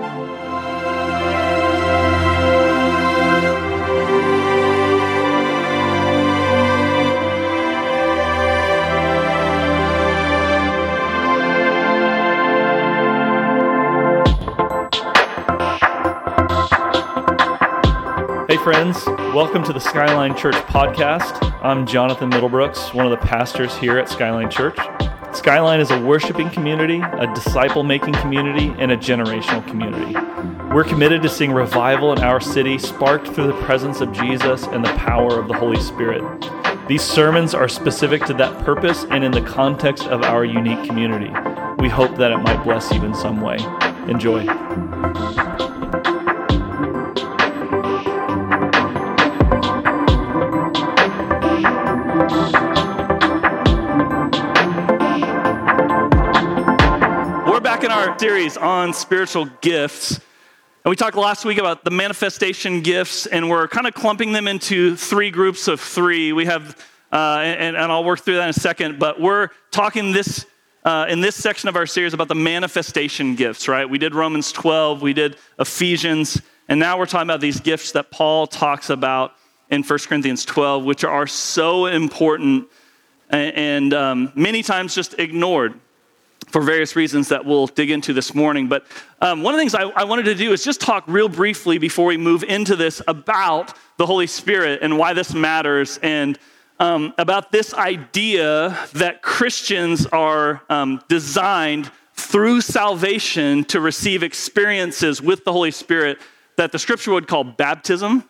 Hey, friends, welcome to the Skyline Church podcast. I'm Jonathan Middlebrooks, one of the pastors here at Skyline Church. Skyline is a worshiping community, a disciple making community, and a generational community. We're committed to seeing revival in our city sparked through the presence of Jesus and the power of the Holy Spirit. These sermons are specific to that purpose and in the context of our unique community. We hope that it might bless you in some way. Enjoy. Series on spiritual gifts. And we talked last week about the manifestation gifts, and we're kind of clumping them into three groups of three. We have, uh, and, and, I'll work through that in a second, but we're talking this. Uh, in this section of our series about the manifestation gifts, right? We did Romans 12, we did Ephesians, and now we're talking about these gifts that Paul talks about in 1 Corinthians 12, which are so important and, and um, many times just ignored for various reasons that we'll dig into this morning. But um, one of the things I, I, wanted to do is just talk real briefly before we move into this about the Holy Spirit and why this matters, and um, about this idea that Christians are um, designed through salvation to receive experiences with the Holy Spirit that the scripture would call baptism.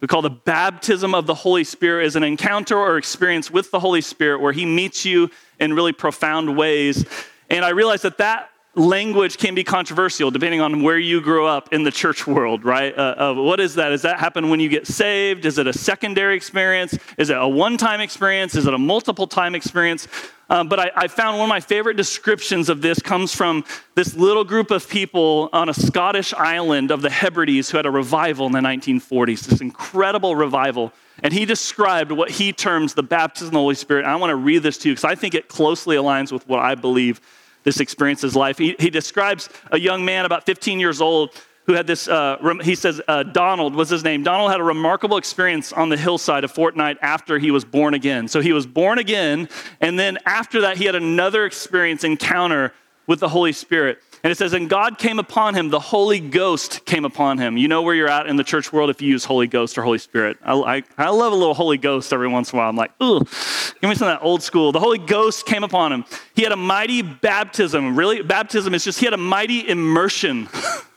We call the baptism of the Holy Spirit as an encounter or experience with the Holy Spirit where He meets you in really profound ways and I realized that that language can be controversial depending on where you grew up in the church world, right? Uh, uh, what is that? Does that happen when you get saved? Is it a secondary experience? Is it a one time experience? Is it a multiple time experience? Um, but I, I, found one of my favorite descriptions of this comes from this little group of people on a Scottish island of the Hebrides who had a revival in the 1940s, this incredible revival. And he described what he terms the baptism of the Holy Spirit. And I want to read this to you because I think it closely aligns with what I believe this experience's life. He, he describes a young man about 15 years old who had this, uh, he says, uh, Donald was his name. Donald had a remarkable experience on the hillside a fortnight after he was born again. So he was born again, and then after that, he had another experience, encounter with the Holy Spirit. And it says, and God came upon him, the Holy Ghost came upon him. You know where you're at in the church world if you use Holy Ghost or Holy Spirit. I, I, I love a little Holy Ghost every once in a while. I'm like, ooh, give me some of that old school. The Holy Ghost came upon him. He had a mighty baptism. Really, baptism is just, he had a mighty immersion,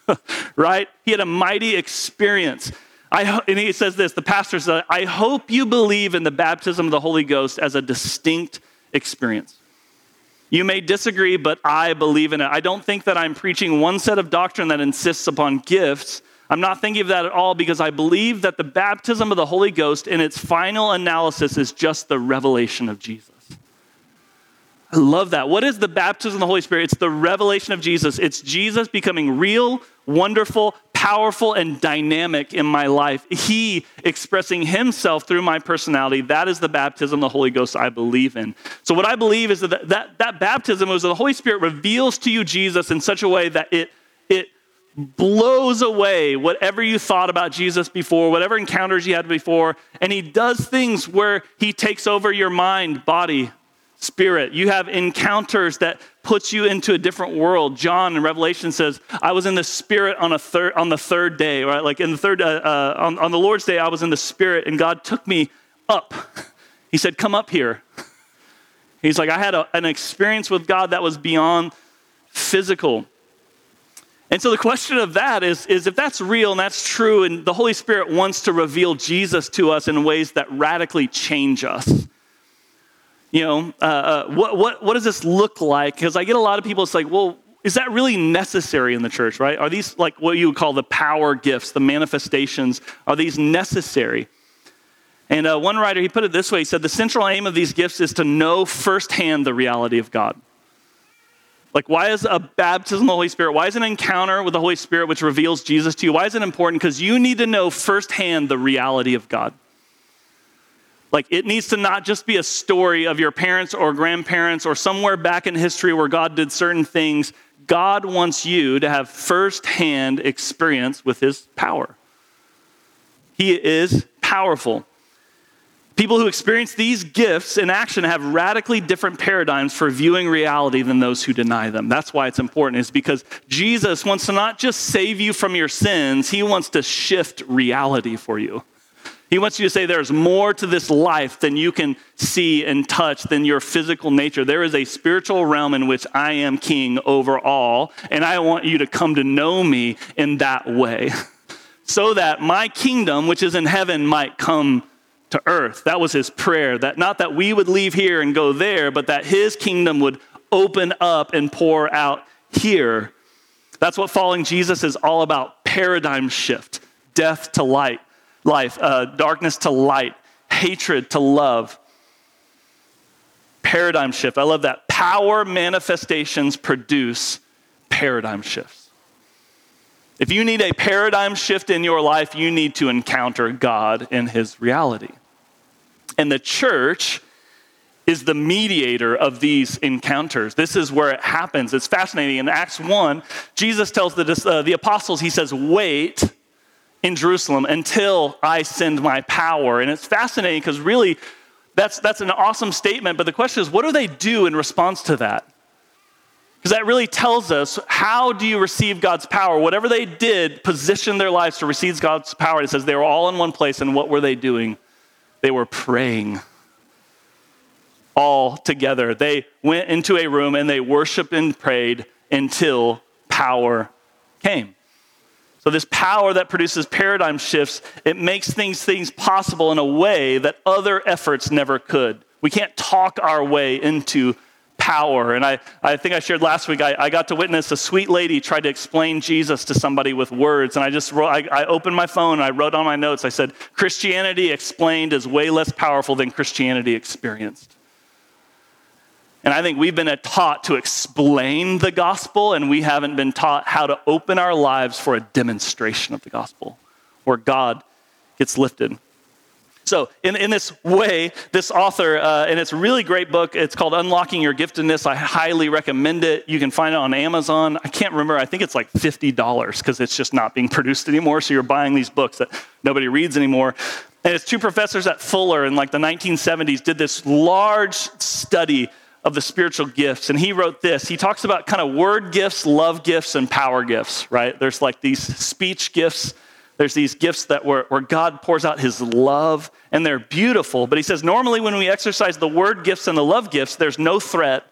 right? He had a mighty experience. I, and he says this the pastor says, I hope you believe in the baptism of the Holy Ghost as a distinct experience. You may disagree, but I believe in it. I don't think that I'm preaching one set of doctrine that insists upon gifts. I'm not thinking of that at all because I believe that the baptism of the Holy Ghost in its final analysis is just the revelation of Jesus. I love that. What is the baptism of the Holy Spirit? It's the revelation of Jesus. It's Jesus becoming real, wonderful, powerful, and dynamic in my life. He expressing himself through my personality. That is the baptism the Holy Ghost I believe in. So, what I believe is that that, that baptism is that the Holy Spirit reveals to you Jesus in such a way that it, it blows away whatever you thought about Jesus before, whatever encounters you had before, and he does things where he takes over your mind, body, spirit. You have encounters that puts you into a different world. John in Revelation says, "I was in the spirit on a third on the third day, right? Like in the third uh, uh, on, on the Lord's day, I was in the spirit, and God took me up. He said, "Come up here." He's like, I had a, an experience with God that was beyond physical. And so the question of that is, is if that's real and that's true, and the Holy Spirit wants to reveal Jesus to us in ways that radically change us you know, uh, uh, what, what, what does this look like? Because I get a lot of people, it's like, well, is that really necessary in the church, right? Are these like what you would call the power gifts, the manifestations, are these necessary? And uh, one writer, he put it this way he said, the central aim of these gifts is to know firsthand the reality of God. Like, why is a baptism of the Holy Spirit? Why is an encounter with the Holy Spirit which reveals Jesus to you? Why is it important? Because you need to know firsthand the reality of God. Like, it needs to not just be a story of your parents or grandparents or somewhere back in history where God did certain things. God wants you to have firsthand experience with his power. He is powerful. People who experience these gifts in action have radically different paradigms for viewing reality than those who deny them. That's why it's important, is because Jesus wants to not just save you from your sins, he wants to shift reality for you. He wants you to say there's more to this life than you can see and touch than your physical nature. There is a spiritual realm in which I am king over all, and I want you to come to know me in that way. so that my kingdom, which is in heaven, might come to earth. That was his prayer. That not that we would leave here and go there, but that his kingdom would open up and pour out here. That's what following Jesus is all about paradigm shift, death to light, life, uh, darkness to light, hatred to love. Paradigm shift. I love that. Power manifestations produce paradigm shifts. If you need a paradigm shift in your life, you need to encounter God in His reality. And the church is the mediator of these encounters. This is where it happens. It's fascinating. In Acts 1, Jesus tells the, uh, the apostles, He says, Wait in Jerusalem until I send my power. And it's fascinating because really, that's, that's an awesome statement. But the question is, what do they do in response to that? Because that really tells us how do you receive God's power? Whatever they did, position their lives to receive God's power. It says they were all in one place, and what were they doing? They were praying all together. They went into a room and they worshiped and prayed until power came. So, this power that produces paradigm shifts, it makes things, things possible in a way that other efforts never could. We can't talk our way into power. And I, I think I shared last week, I, I got to witness a sweet lady try to explain Jesus to somebody with words. And I just wrote, I, I opened my phone and I wrote on my notes, I said, Christianity explained is way less powerful than Christianity experienced. And I think we've been taught to explain the gospel, and we haven't been taught how to open our lives for a demonstration of the gospel where God gets lifted. So, in, in this way, this author, uh, and it's a really great book. It's called Unlocking Your Giftedness. I highly recommend it. You can find it on Amazon. I can't remember, I think it's like $50 because it's just not being produced anymore. So, you're buying these books that nobody reads anymore. And it's two professors at Fuller in like the 1970s did this large study of the spiritual gifts. And he wrote this. He talks about kind of word gifts, love gifts, and power gifts, right? There's like these speech gifts there's these gifts that where, where God pours out his love, and they're beautiful. But he says normally when we exercise the word gifts and the love gifts, there's no threat,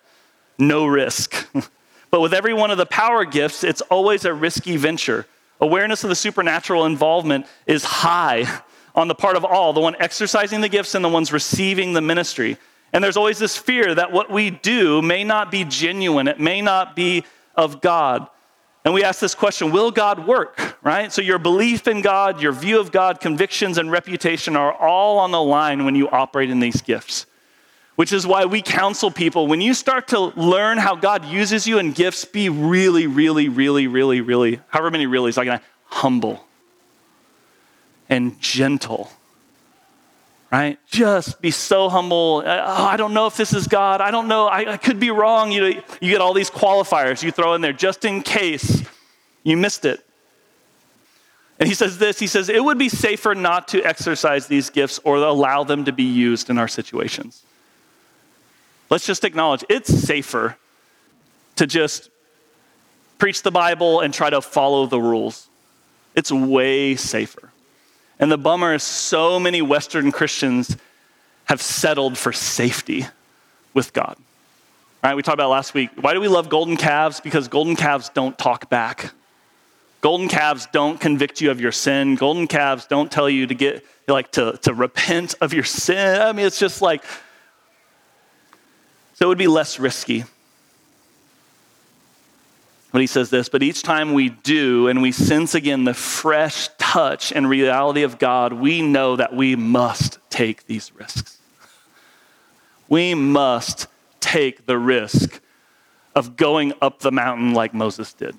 no risk. but with every one of the power gifts, it's always a risky venture. Awareness of the supernatural involvement is high on the part of all, the one exercising the gifts and the ones receiving the ministry. And there's always this fear that what we do may not be genuine, it may not be of God. And we ask this question Will God work? Right? So, your belief in God, your view of God, convictions, and reputation are all on the line when you operate in these gifts. Which is why we counsel people when you start to learn how God uses you in gifts, be really, really, really, really, really, however many reallys, can humble and gentle right? Just be so humble. Uh, oh, I don't know if this is God. I don't know. I, I could be wrong. You, you get all these qualifiers you throw in there just in case you missed it. And he says this he says, it would be safer not to exercise these gifts or allow them to be used in our situations. Let's just acknowledge it's safer to just preach the Bible and try to follow the rules. It's way safer. And the bummer is so many Western Christians have settled for safety with God. All right, we talked about last week. Why do we love golden calves? Because golden calves don't talk back. Golden calves don't convict you of your sin. Golden calves don't tell you to get like to, to repent of your sin. I mean, it's just like so it would be less risky. But he says this, but each time we do and we sense again the fresh touch and reality of God, we know that we must take these risks. We must take the risk of going up the mountain like Moses did.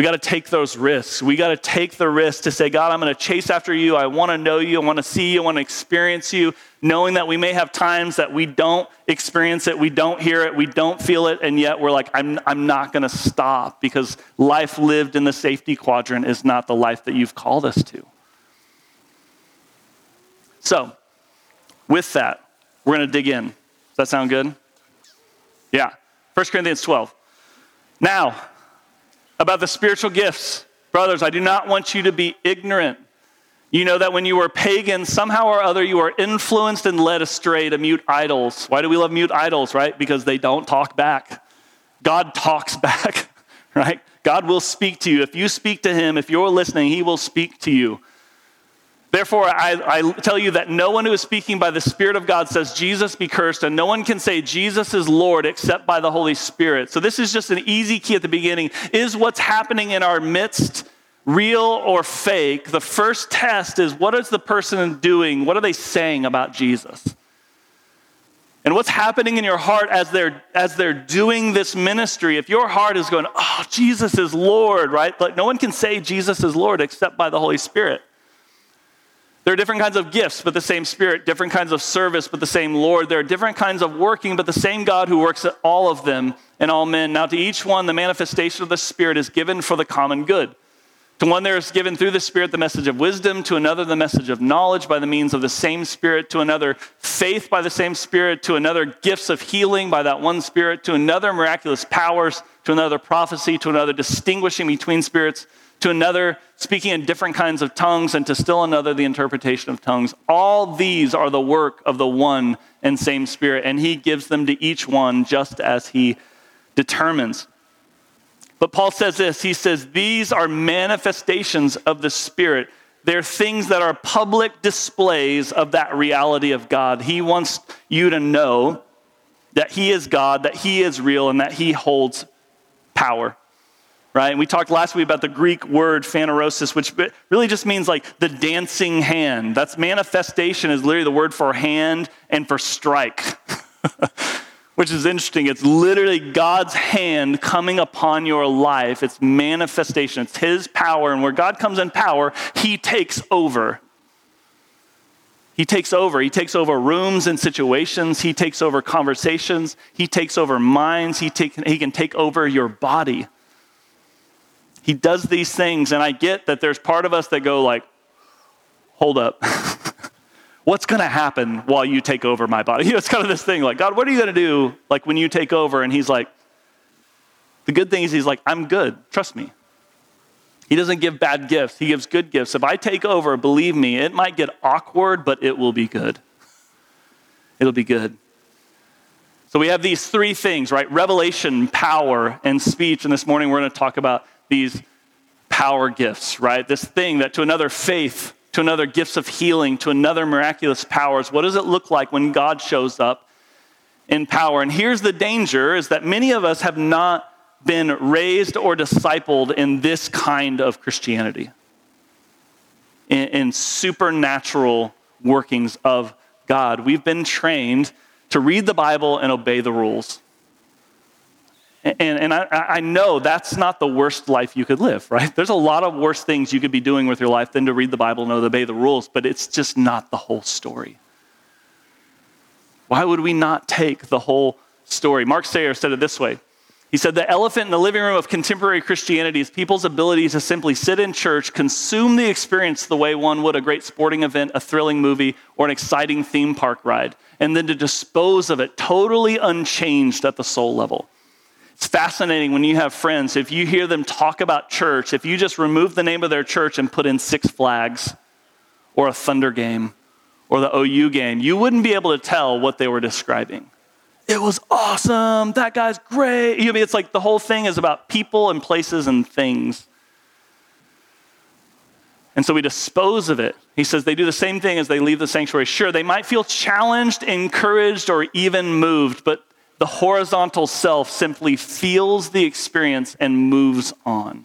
We got to take those risks. We got to take the risk to say, God, I'm going to chase after you. I want to know you. I want to see you. I want to experience you, knowing that we may have times that we don't experience it, we don't hear it, we don't feel it, and yet we're like, I'm, I'm not going to stop because life lived in the safety quadrant is not the life that you've called us to. So, with that, we're going to dig in. Does that sound good? Yeah. 1 Corinthians 12. Now, about the spiritual gifts. Brothers, I do not want you to be ignorant. You know that when you were pagan, somehow or other you are influenced and led astray to mute idols. Why do we love mute idols, right? Because they don't talk back. God talks back, right? God will speak to you. If you speak to him, if you're listening, he will speak to you. Therefore, I, I, tell you that no one who is speaking by the Spirit of God says, Jesus be cursed, and no one can say Jesus is Lord except by the Holy Spirit. So, this is just an easy key at the beginning. Is what's happening in our midst real or fake? The first test is what is the person doing? What are they saying about Jesus? And what's happening in your heart as they're, as they're doing this ministry? If your heart is going, oh, Jesus is Lord, right? Like, no one can say Jesus is Lord except by the Holy Spirit. There are different kinds of gifts, but the same Spirit, different kinds of service, but the same Lord. There are different kinds of working, but the same God who works at all of them and all men. Now, to each one, the manifestation of the Spirit is given for the common good. To one, there is given through the Spirit the message of wisdom, to another, the message of knowledge by the means of the same Spirit, to another, faith by the same Spirit, to another, gifts of healing by that one Spirit, to another, miraculous powers, to another, prophecy, to another, distinguishing between spirits to another speaking in different kinds of tongues, and to still another the interpretation of tongues. All these are the work of the one and same Spirit, and He gives them to each one just as He determines. But Paul says this He says, These are manifestations of the Spirit. They're things that are public displays of that reality of God. He wants you to know that He is God, that He is real, and that He holds power right? And we talked last week about the Greek word phanerosis, which really just means like the dancing hand. That's manifestation is literally the word for hand and for strike, which is interesting. It's literally God's hand coming upon your life. It's manifestation, it's His power. And where God comes in power, He takes over. He takes over. He takes over rooms and situations. He takes over conversations. He takes over minds. He, take, he can take over your body. He does these things, and I get that there's part of us that go like, hold up. What's going to happen while you take over my body? You know, it's kind of this thing like, God, what are you going to do like when you take over? And he's like, the good thing is he's like, I'm good. Trust me. He doesn't give bad gifts. He gives good gifts. If I take over, believe me, it might get awkward, but it will be good. It'll be good. So we have these three things, right? Revelation, power, and speech. And this morning we're going to talk about these power gifts, right? This thing that to another faith, to another gifts of healing, to another miraculous powers. What does it look like when God shows up in power? And here's the danger is that many of us have not been raised or discipled in this kind of Christianity, in, in supernatural workings of God. We've been trained to read the Bible and obey the rules. And, and I, I, know that's not the worst life you could live, right? There's a lot of worse things you could be doing with your life than to read the Bible and obey the rules, but it's just not the whole story. Why would we not take the whole story? Mark Sayers said it this way. He said, The elephant in the living room of contemporary Christianity is people's ability to simply sit in church, consume the experience the way one would a great sporting event, a thrilling movie, or an exciting theme park ride, and then to dispose of it totally unchanged at the soul level. It's fascinating when you have friends, if you hear them talk about church, if you just remove the name of their church and put in Six Flags or a Thunder game or the OU game, you wouldn't be able to tell what they were describing. It was awesome. That guy's great. You know, it's like the whole thing is about people and places and things. And so we dispose of it. He says they do the same thing as they leave the sanctuary. Sure, they might feel challenged, encouraged, or even moved, but the horizontal self simply feels the experience and moves on.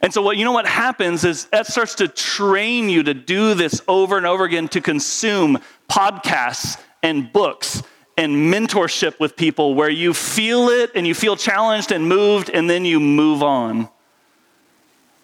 And so, what you know what happens is that starts to train you to do this over and over again to consume podcasts and books and mentorship with people where you feel it and you feel challenged and moved, and then you move on.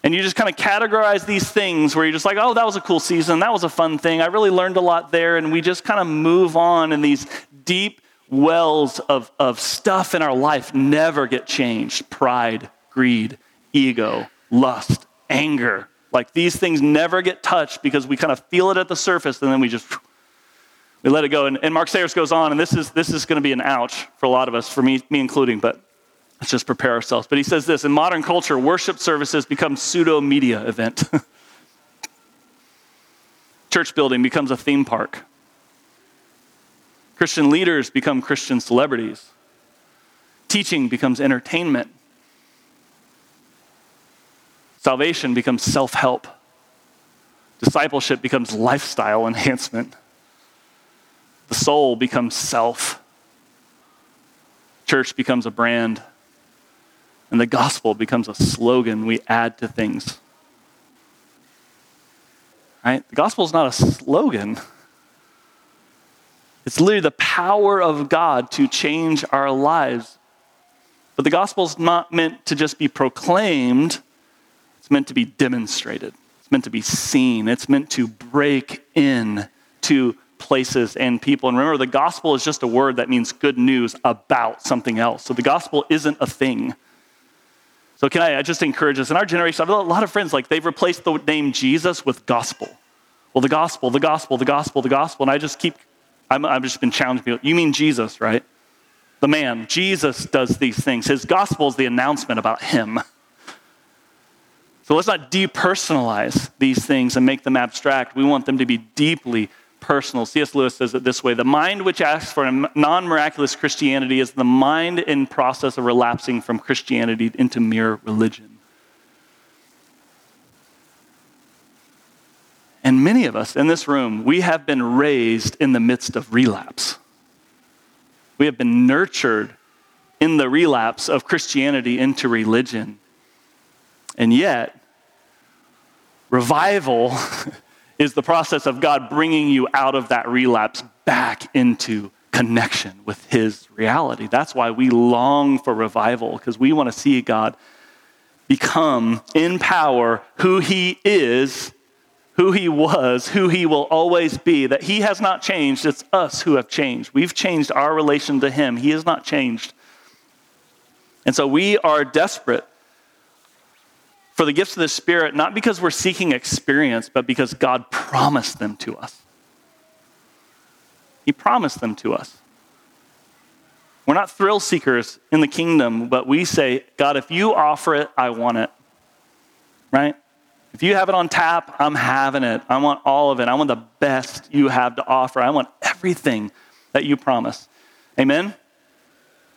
And you just kind of categorize these things where you're just like, oh, that was a cool season. That was a fun thing. I really learned a lot there. And we just kind of move on, in these deep wells of, of stuff in our life never get changed pride, greed, ego, lust, anger. Like these things never get touched because we kind of feel it at the surface and then we just we let it go. And, and Mark Sayers goes on, and this is this is going to be an ouch for a lot of us, for me, me including, but Let's just prepare ourselves. But he says this in modern culture, worship services become pseudo media event. Church building becomes a theme park. Christian leaders become Christian celebrities. Teaching becomes entertainment. Salvation becomes self help. Discipleship becomes lifestyle enhancement. The soul becomes self. Church becomes a brand and the gospel becomes a slogan we add to things. Right? The gospel is not a slogan. It's literally the power of God to change our lives. But the gospel is not meant to just be proclaimed, it's meant to be demonstrated. It's meant to be seen. It's meant to break in to places and people. And remember, the gospel is just a word that means good news about something else. So the gospel isn't a thing. So, can I just encourage us? In our generation, I have a lot of friends, like, they've replaced the name Jesus with gospel. Well, the gospel, the gospel, the gospel, the gospel. And I just keep, I'm, I've just been challenging people. You mean Jesus, right? The man. Jesus does these things. His gospel is the announcement about him. So let's not depersonalize these things and make them abstract. We want them to be deeply personal. C.S. Lewis says it this way The mind which asks for a non miraculous Christianity is the mind in process of relapsing from Christianity into mere religion. And many of us in this room, we have been raised in the midst of relapse. We have been nurtured in the relapse of Christianity into religion. And yet, revival is the process of God bringing you out of that relapse back into connection with His reality. That's why we long for revival, because we want to see God become in power who He is, who He was, who He will always be. That He has not changed, it's us who have changed. We've changed our relation to Him, He has not changed. And so we are desperate for the gifts of the Spirit, not because we're seeking experience, but because God promised them to us. He promised them to us. We're not thrill seekers in the kingdom, but we say, God, if you offer it, I want it. Right? If you have it on tap, I'm having it. I want all of it. I want the best you have to offer. I want everything that you promise. Amen?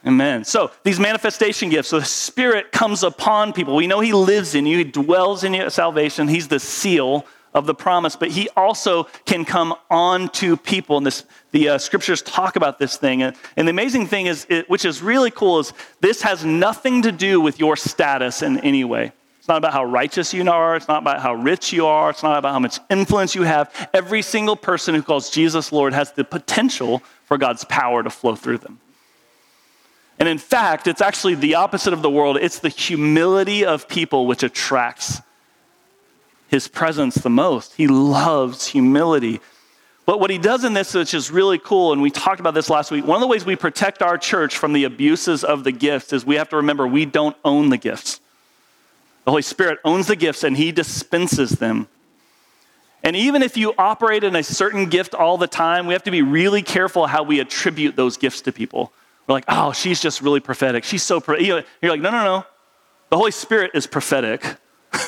Amen. So these manifestation gifts, the Spirit comes upon people. We know He lives in you, He dwells in you at salvation. He's the seal of the promise, but He also can come on to people. And this, the uh, scriptures talk about this thing. And, and the amazing thing is, it, which is really cool, is this has nothing to do with your status in any way. It's not about how righteous you are. It's not about how rich you are. It's not about how much influence you have. Every single person who calls Jesus Lord has the potential for God's power to flow through them. And in fact, it's actually the opposite of the world. It's the humility of people which attracts his presence the most. He loves humility. But what he does in this, which is really cool, and we talked about this last week, one of the ways we protect our church from the abuses of the gifts is we have to remember we don't own the gifts. The Holy Spirit owns the gifts and he dispenses them. And even if you operate in a certain gift all the time, we have to be really careful how we attribute those gifts to people. We're like, oh, she's just really prophetic. She's so, pro-. you're like, no, no, no. The Holy Spirit is prophetic.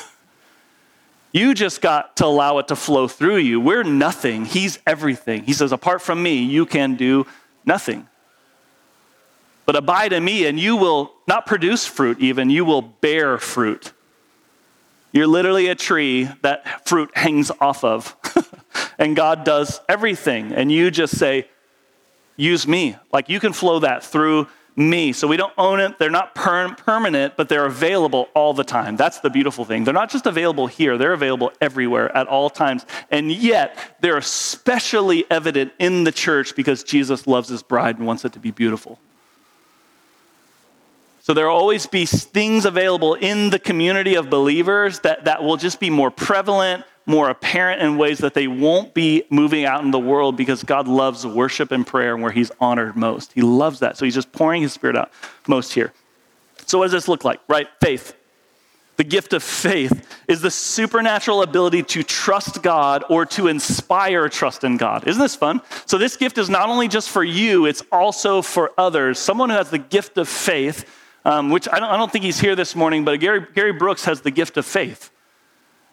you just got to allow it to flow through you. We're nothing. He's everything. He says, apart from me, you can do nothing. But abide in me, and you will not produce fruit, even, you will bear fruit. You're literally a tree that fruit hangs off of. and God does everything. And you just say, use me. Like you can flow that through me. So we don't own it. They're not per- permanent, but they're available all the time. That's the beautiful thing. They're not just available here, they're available everywhere at all times. And yet, they're especially evident in the church because Jesus loves his bride and wants it to be beautiful. So there will always be things available in the community of believers that, that will just be more prevalent, more apparent in ways that they won't be moving out in the world because God loves worship and prayer and where He's honored most. He loves that. So He's just pouring His Spirit out most here. So, what does this look like, right? Faith. The gift of faith is the supernatural ability to trust God or to inspire trust in God. Isn't this fun? So, this gift is not only just for you, it's also for others. Someone who has the gift of faith um, which I don't, I don't think he's here this morning, but Gary, Gary Brooks has the gift of faith.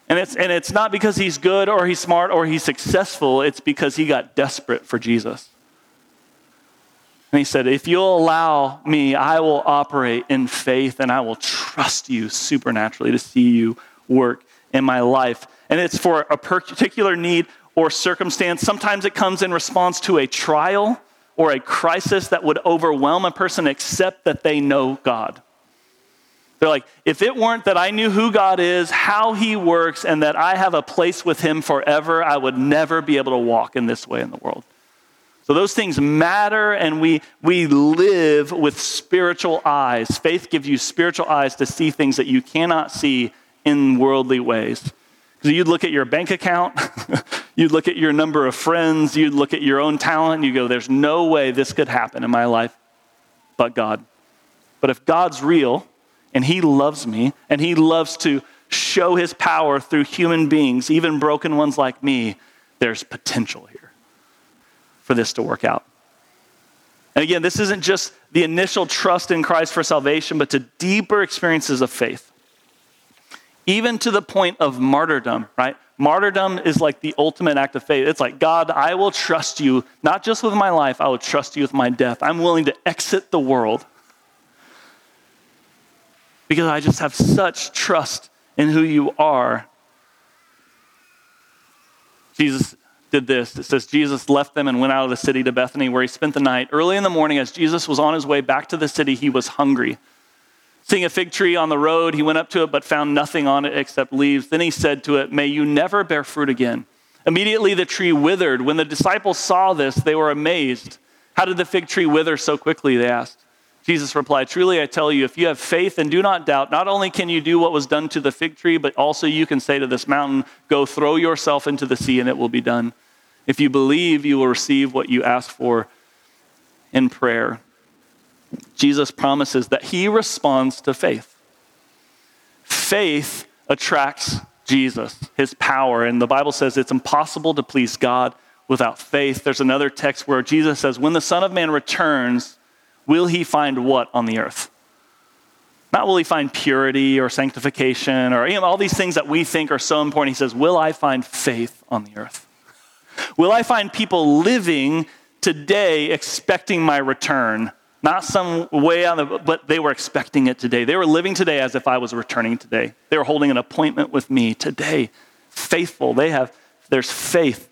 And it's, and it's not because he's good or he's smart or he's successful, it's because he got desperate for Jesus. And he said, If you'll allow me, I will operate in faith and I will trust you supernaturally to see you work in my life. And it's for a particular need or circumstance. Sometimes it comes in response to a trial or a crisis that would overwhelm a person except that they know God. They're like, if it weren't that I knew who God is, how He works, and that I have a place with Him forever, I would never be able to walk in this way in the world. So those things matter, and we, we live with spiritual eyes. Faith gives you spiritual eyes to see things that you cannot see in worldly ways. Because you'd look at your bank account, you'd look at your number of friends, you'd look at your own talent, and you go, there's no way this could happen in my life but God. But if God's real and He loves me and He loves to show His power through human beings, even broken ones like me, there's potential here for this to work out. And again, this isn't just the initial trust in Christ for salvation, but to deeper experiences of faith even to the point of martyrdom, right? Martyrdom is like the ultimate act of faith. It's like, God, I will trust you, not just with my life, I will trust you with my death. I'm willing to exit the world because I just have such trust in who you are. Jesus did this. It says Jesus left them and went out of the city to Bethany, where he spent the night. Early in the morning, as Jesus was on his way back to the city, he was hungry. Seeing a fig tree on the road, he went up to it but found nothing on it except leaves. Then he said to it, May you never bear fruit again. Immediately the tree withered. When the disciples saw this, they were amazed. How did the fig tree wither so quickly? They asked. Jesus replied, Truly I tell you, if you have faith and do not doubt, not only can you do what was done to the fig tree, but also you can say to this mountain, Go throw yourself into the sea, and it will be done. If you believe, you will receive what you ask for in prayer. Jesus promises that he responds to faith. Faith attracts Jesus, his power. And the Bible says it's impossible to please God without faith. There's another text where Jesus says, When the Son of Man returns, will he find what on the earth? Not will he find purity or sanctification or you know, all these things that we think are so important. He says, Will I find faith on the earth? Will I find people living today expecting my return not some way on the, but they were expecting it today. They were living today as if I was returning today. They were holding an appointment with me today. Faithful. They have, there's faith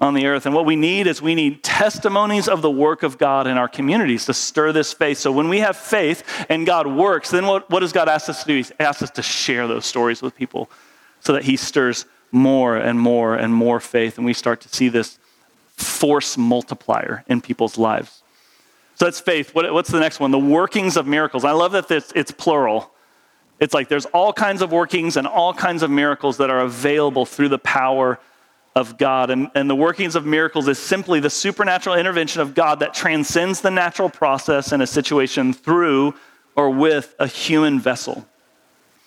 on the earth. And what we need is we need testimonies of the work of God in our communities to stir this faith. So when we have faith and God works, then what, what does God ask us to do? He asks us to share those stories with people so that He stirs more and more and more faith. And we start to see this force multiplier in people's lives. So that's faith. What, what's the next one? The workings of miracles. I love that it's, it's plural. It's like there's all kinds of workings and all kinds of miracles that are available through the power of God. And, and the workings of miracles is simply the supernatural intervention of God that transcends the natural process in a situation through or with a human vessel.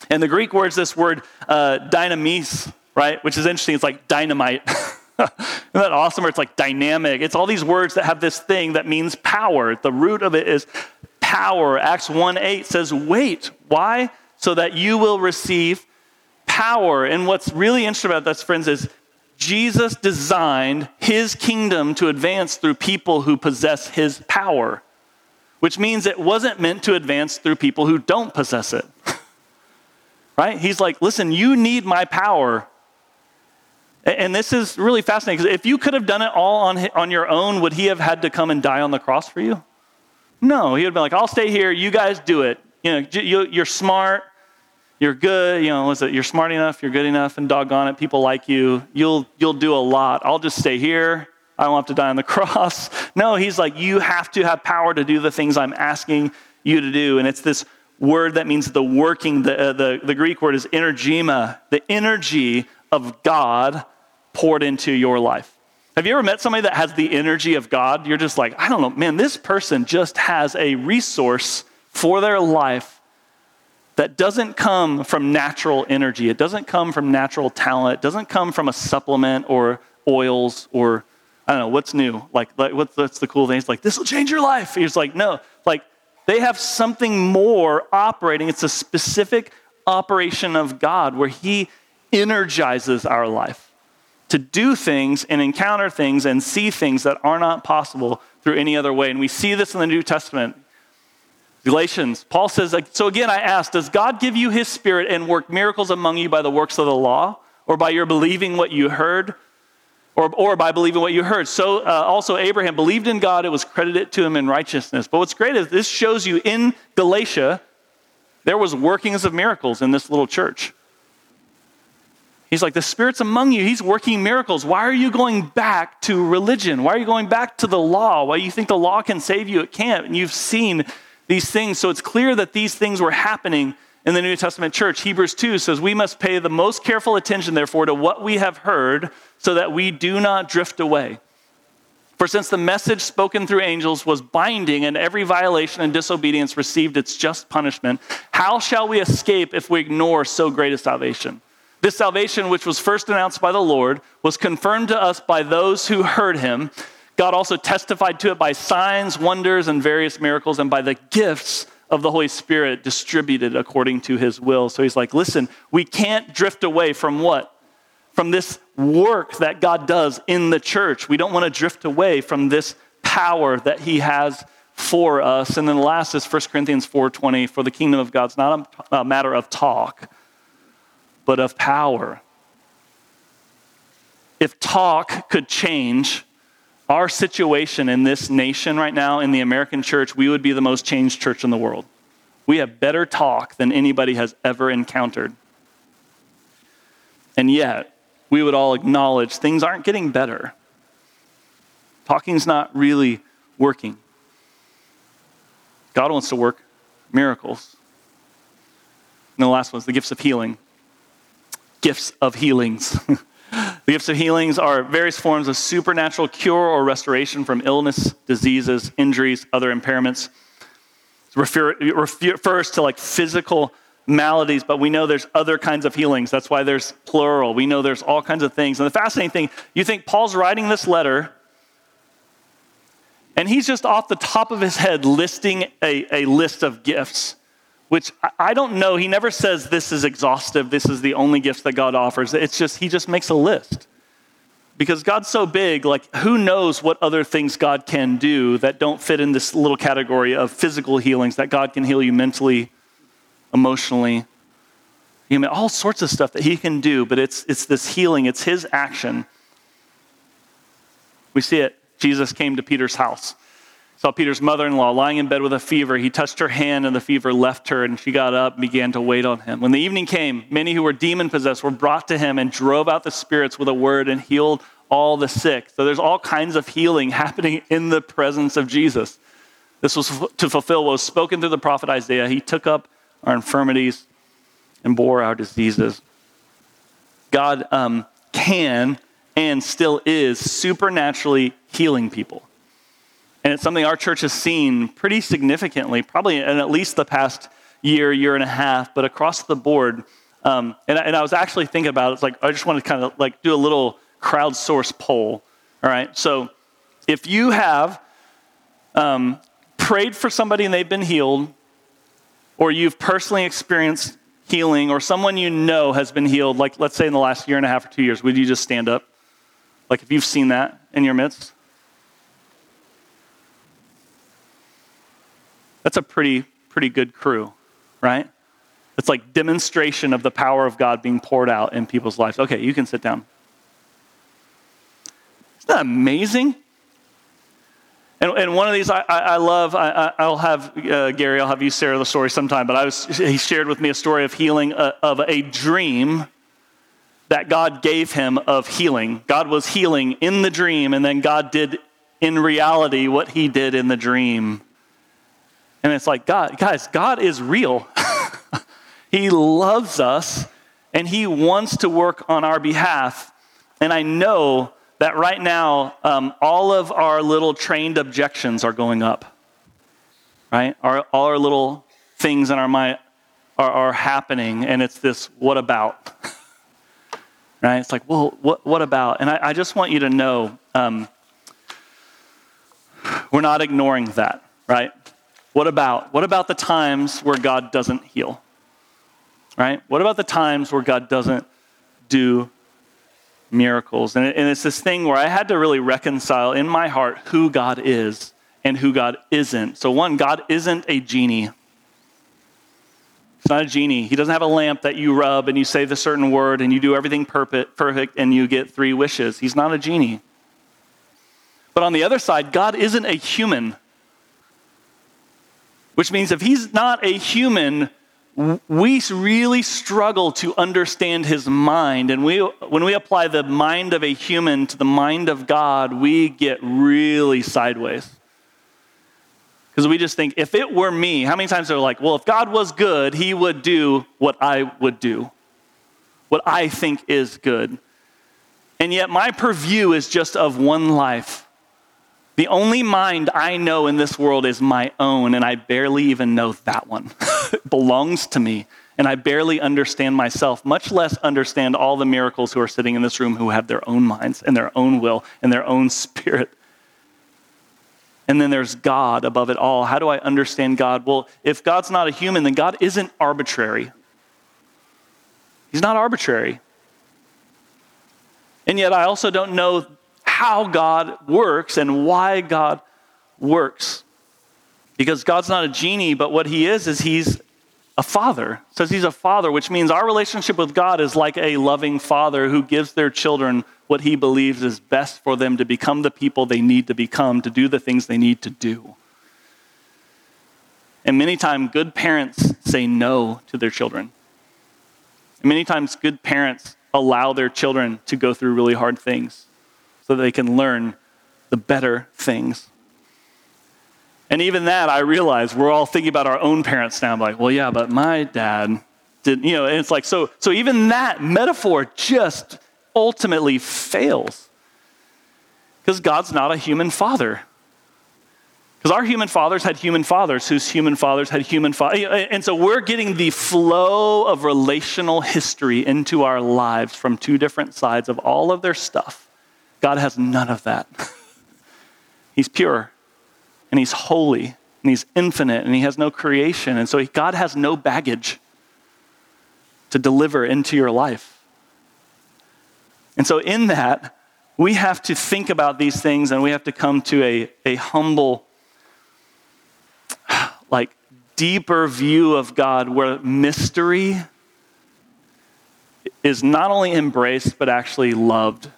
And the Greek word's this word uh, dynamis, right? Which is interesting. It's like dynamite. Isn't that awesome? Or it's like dynamic. It's all these words that have this thing that means power. The root of it is power. Acts 1 8 says, wait. Why? So that you will receive power. And what's really interesting about this, friends, is Jesus designed his kingdom to advance through people who possess his power, which means it wasn't meant to advance through people who don't possess it. right? He's like, listen, you need my power and this is really fascinating because if you could have done it all on, on your own, would he have had to come and die on the cross for you? No, he would be like, I'll stay here. You guys do it. You know, you're smart. You're good. You know, it? You're smart enough. You're good enough, and doggone it, people like you. You'll you'll do a lot. I'll just stay here. I don't have to die on the cross. No, he's like, you have to have power to do the things I'm asking you to do. And it's this word that means the working, the, uh, the, the Greek word is energema, the energy of God poured into your life. Have you ever met somebody that has the energy of God? You're just like, I don't know, man, this person just has a resource for their life that doesn't come from natural energy. It doesn't come from natural talent. It doesn't come from a supplement or oils or I don't know, what's new? Like, like what's, what's the cool thing? It's like, this will change your life. He's like, no, like they have something more operating. It's a specific operation of God where He energizes our life to do things and encounter things and see things that are not possible through any other way. And we see this in the New Testament. Galatians, Paul says, So again, I ask, does God give you his spirit and work miracles among you by the works of the law or by your believing what you heard? or, or by believing what you heard. So uh, also Abraham believed in God, it was credited to him in righteousness. But what's great is this shows you in Galatia, there was workings of miracles in this little church. He's like, the Spirit's among you. He's working miracles. Why are you going back to religion? Why are you going back to the law? Why you think the law can save you? It can't. And you've seen these things. So it's clear that these things were happening in the New Testament church. Hebrews 2 says, We must pay the most careful attention, therefore, to what we have heard, so that we do not drift away. For since the message spoken through angels was binding, and every violation and disobedience received its just punishment, how shall we escape if we ignore so great a salvation? This salvation, which was first announced by the Lord, was confirmed to us by those who heard him. God also testified to it by signs, wonders, and various miracles, and by the gifts of the Holy Spirit distributed according to his will. So he's like, listen, we can't drift away from what? From this work that God does in the church. We don't want to drift away from this power that he has for us. And then the last is 1 Corinthians 4:20, for the kingdom of God's not a matter of talk, but of power. If talk could change our situation in this nation right now, in the American church, we would be the most changed church in the world. We have better talk than anybody has ever encountered. And yet, we would all acknowledge things aren't getting better. Talking's not really working. God wants to work miracles. And the last one is the gifts of healing. Gifts of healings. The gifts of healings are various forms of supernatural cure or restoration from illness, diseases, injuries, other impairments. It refers to like physical maladies, but we know there's other kinds of healings. That's why there's plural. We know there's all kinds of things. And the fascinating thing, you think Paul's writing this letter, and he's just off the top of his head listing a, a list of gifts which I don't know. He never says this is exhaustive, this is the only gift that God offers. It's just, he just makes a list. Because God's so big, like, who knows what other things God can do that don't fit in this little category of physical healings, that God can heal you mentally, emotionally, you know, all sorts of stuff that He can do, but it's, it's this healing, it's His action. We see it. Jesus came to Peter's house saw Peter's mother in law lying in bed with a fever. He touched her hand, and the fever left her, and she got up and began to wait on him. When the evening came, many who were demon possessed were brought to him and drove out the spirits with a word and healed all the sick. So there's all kinds of healing happening in the presence of Jesus. This was to fulfill what was spoken through the prophet Isaiah. He took up our infirmities and bore our diseases. God um, can and still is supernaturally healing people. And it's something our church has seen pretty significantly, probably in at least the past year, year and a half, but across the board. Um, and, and, I was actually thinking about it. It's like, I just want to kind of like do a little crowdsource poll. All right. So if you have um, prayed for somebody and they've been healed, or you've personally experienced healing, or someone you know has been healed, like let's say in the last year and a half or two years, would you just stand up? Like if you've seen that in your midst? That's a pretty, pretty good crew, right? It's like demonstration of the power of God being poured out in people's lives. Okay, you can sit down. Isn't that amazing? And, and one of these I, I love, I, will have uh, Gary, I'll have you share the story sometime, but I was, he shared with me a story of healing, uh, of a dream that God gave him of healing. God was healing in the dream, and then God did in reality what he did in the dream. And it's like, God, guys, God is real. he loves us, and he wants to work on our behalf. And I know that right now, um, all of our little trained objections are going up, right? Our, all our little things in our mind are, are happening, and it's this what about? right? It's like, well, what, what about? And I, I just want you to know um, we're not ignoring that, right? What about? What about the times where God doesn't heal? Right? What about the times where God doesn't do miracles. And, and it's this thing where I had to really reconcile in my heart who God is and who God isn't. So, one, God isn't a genie. He's not a genie. He doesn't have a lamp that you rub and you say the certain word and you do everything perfect, perfect and you get three wishes. He's not a genie. But on the other side, God isn't a human. Which means if he's not a human, we really struggle to understand his mind. And we, when we apply the mind of a human to the mind of God, we get really sideways. Because we just think, if it were me, how many times are like, well, if God was good, he would do what I would do, what I think is good. And yet, my purview is just of one life. The only mind I know in this world is my own, and I barely even know that one. it belongs to me, and I barely understand myself, much less understand all the miracles who are sitting in this room who have their own minds and their own will and their own spirit. And then there's God above it all. How do I understand God? Well, if God's not a human, then God isn't arbitrary. He's not arbitrary. And yet, I also don't know how God works and why God works. Because God's not a genie, but what he is, is he's a father. It says he's a father, which means our relationship with God is like a loving father who gives their children what he believes is best for them to become the people they need to become, to do the things they need to do. And many times, good parents say no to their children. And many times, good parents allow their children to go through really hard things so they can learn the better things. And even that, I realize we're all thinking about our own parents now. I'm like, well, yeah, but my dad didn't, you know, and it's like, so, so even that metaphor just ultimately fails. Because God's not a human father. Because our human fathers had human fathers whose human fathers had human fathers. And so we're getting the flow of relational history into our lives from two different sides of all of their stuff. God has none of that. he's pure and he's holy and he's infinite and he has no creation. And so God has no baggage to deliver into your life. And so, in that, we have to think about these things and we have to come to a, a humble, like, deeper view of God where mystery is not only embraced but actually loved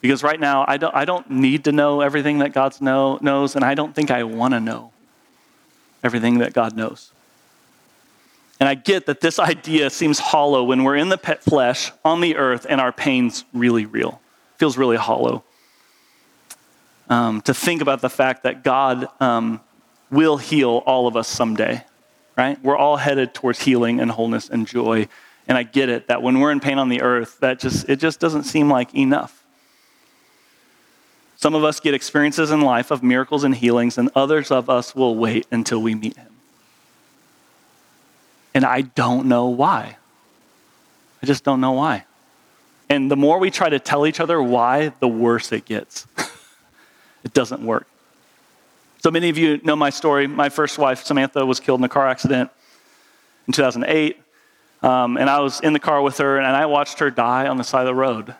because right now, I don't, I don't need to know everything that God know, knows, and I don't think I want to know everything that God knows. And I get that this idea seems hollow when we're in the pet flesh on the earth and our pain's really real. It feels really hollow. Um, to think about the fact that God um, will heal all of us someday, right? We're all headed towards healing and wholeness and joy. And I get it that when we're in pain on the earth, that just it just doesn't seem like enough. Some of us get experiences in life of miracles and healings, and others of us will wait until we meet him. And I don't know why. I just don't know why. And the more we try to tell each other why, the worse it gets. it doesn't work. So many of you know my story. My first wife, Samantha, was killed in a car accident in 2008. Um, and I was in the car with her, and I watched her die on the side of the road.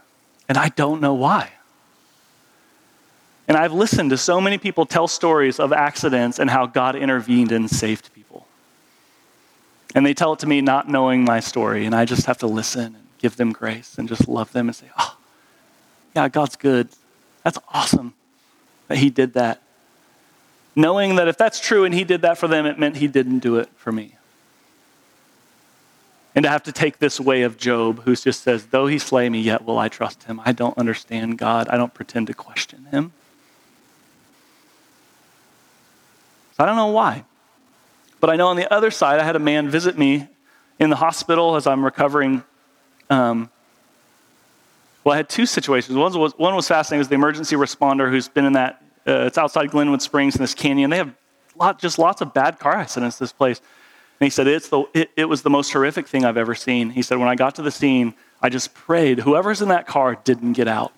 And I don't know why. And I've listened to so many people tell stories of accidents and how God intervened and saved people. And they tell it to me not knowing my story, and I just have to listen and give them grace and just love them and say, oh, yeah, God's good. That's awesome that He did that. knowing that if that's true and he did that for them, it meant he didn't do it for me. And to have to take this way of Job, who just says, Though he slay me, yet will I trust him. I don't understand God. I don't pretend to question him. So I don't know why. But I know on the other side, I had a man visit me in the hospital as I'm recovering. Um, well, I had two situations. One was, one was fascinating. It was the emergency responder who's been in that, uh, it's outside Glenwood Springs in this canyon. They have lot, just lots of bad car accidents, this place. And he said, it's the, it, it was the most horrific thing I've ever seen. He said, when I got to the scene, I just prayed, whoever's in that car didn't get out.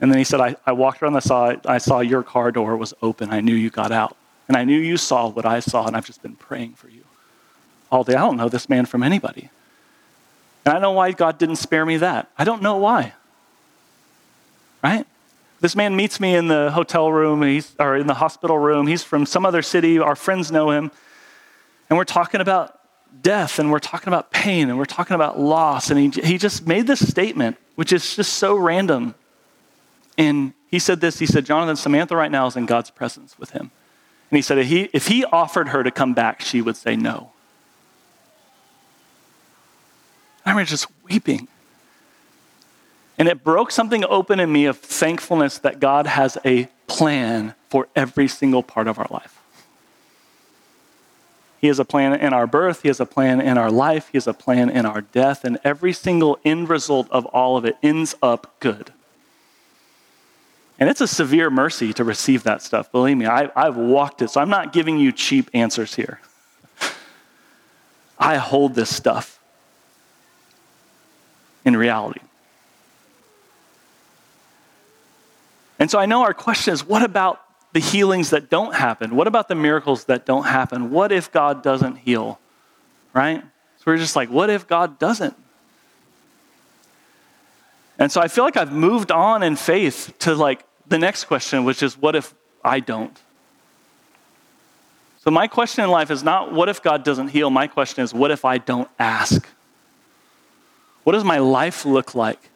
And then he said, I, I walked around the side, I saw your car door was open. I knew you got out. And I knew you saw what I saw, and I've just been praying for you all day. I don't know this man from anybody. And I know why God didn't spare me that. I don't know why. Right? This man meets me in the hotel room, he's, or in the hospital room. He's from some other city. Our friends know him. And we're talking about death and we're talking about pain and we're talking about loss. And he, he just made this statement, which is just so random. And he said this he said, Jonathan, Samantha right now is in God's presence with him. And he said, if he, if he offered her to come back, she would say no. I remember just weeping. And it broke something open in me of thankfulness that God has a plan for every single part of our life. He has a plan in our birth, He has a plan in our life, He has a plan in our death, and every single end result of all of it ends up good. And it's a severe mercy to receive that stuff. Believe me, I, have walked it, so I'm not giving you cheap answers here. I hold this stuff in reality. And so I know our question is what about the healings that don't happen? What about the miracles that don't happen? What if God doesn't heal? Right? So we're just like, what if God doesn't? And so I feel like I've moved on in faith to like the next question, which is, what if I don't? So my question in life is not, what if God doesn't heal? My question is, what if I don't ask? What does my life look like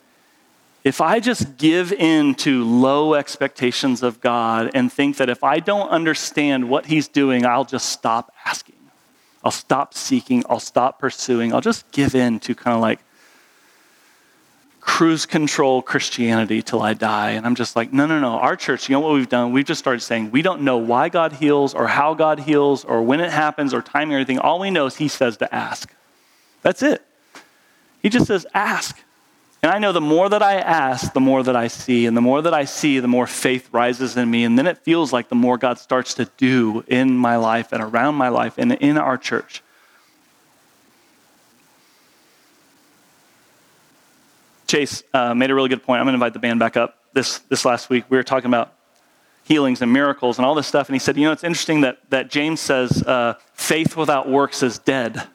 if I just give in to low expectations of God and think that if I don't understand what He's doing, I'll just stop asking, I'll stop seeking, I'll stop pursuing, I'll just give in to kind of like cruise control Christianity till I die. And I'm just like, no, no, no. Our church, you know what we've done? We've just started saying we don't know why God heals or how God heals or when it happens or timing or anything. All we know is He says to ask. That's it. He just says, ask. And I know the more that I ask, the more that I see. And the more that I see, the more faith rises in me. And then it feels like the more God starts to do in my life and around my life and in our church. Chase uh, made a really good point. I'm going to invite the band back up. This, this last week, we were talking about healings and miracles and all this stuff. And he said, You know, it's interesting that, that James says uh, faith without works is dead,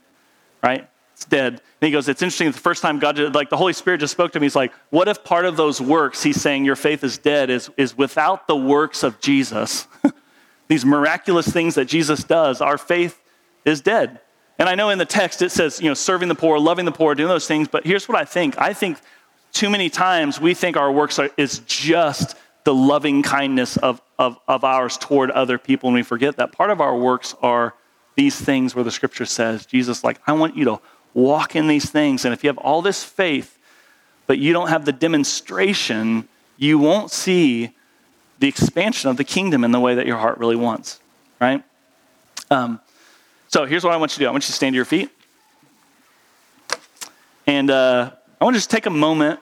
right? It's dead. And he goes, It's interesting. The first time God, did, like the Holy Spirit just spoke to me, he's like, What if part of those works, he's saying your faith is dead, is, is without the works of Jesus? These miraculous things that Jesus does, our faith is dead. And I know in the text it says, you know, serving the poor, loving the poor, doing those things, but here's what I think. I think too many times we think our works are, is just the loving kindness of, of, of ours toward other people, and we forget that part of our works are these things where the scripture says, Jesus, like, I want you to walk in these things. And if you have all this faith, but you don't have the demonstration, you won't see the expansion of the kingdom in the way that your heart really wants, right? Um, so here's what I want you to do I want you to stand to your feet. And uh, I want to just take a moment.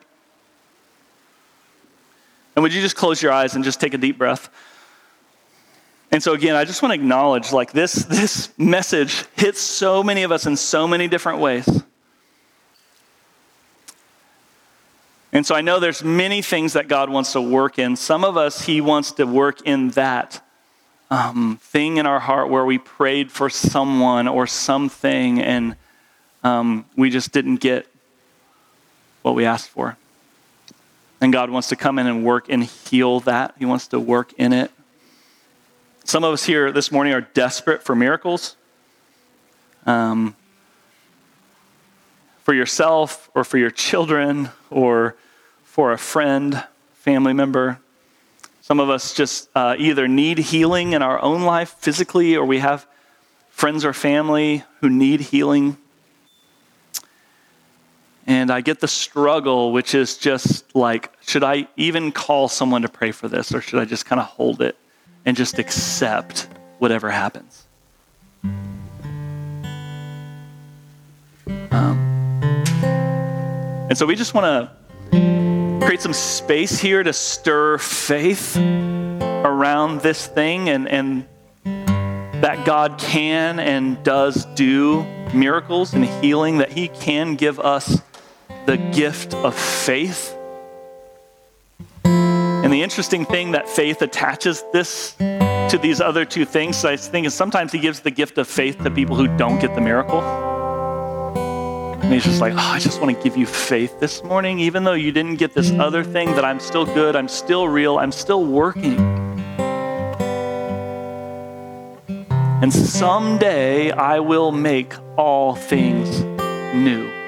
And would you just close your eyes and just take a deep breath? And so again, I just want to acknowledge like this this message hits so many of us in so many different ways. And so I know there's many things that God wants to work in. Some of us, He wants to work in that um, thing in our heart where we prayed for someone or something and um, we just didn't get what we asked for. And God wants to come in and work and heal that. He wants to work in it. Some of us here this morning are desperate for miracles. Um, for yourself or for your children or for a friend, family member. Some of us just uh, either need healing in our own life physically, or we have friends or family who need healing. And I get the struggle, which is just like, should I even call someone to pray for this, or should I just kind of hold it and just accept whatever happens? Um, and so we just want to create some space here to stir faith around this thing and, and that God can and does do miracles and healing, that He can give us the gift of faith. And the interesting thing that faith attaches this to these other two things, I think, is sometimes He gives the gift of faith to people who don't get the miracle. And he's just like, oh, I just want to give you faith this morning, even though you didn't get this other thing, that I'm still good, I'm still real, I'm still working. And someday I will make all things new.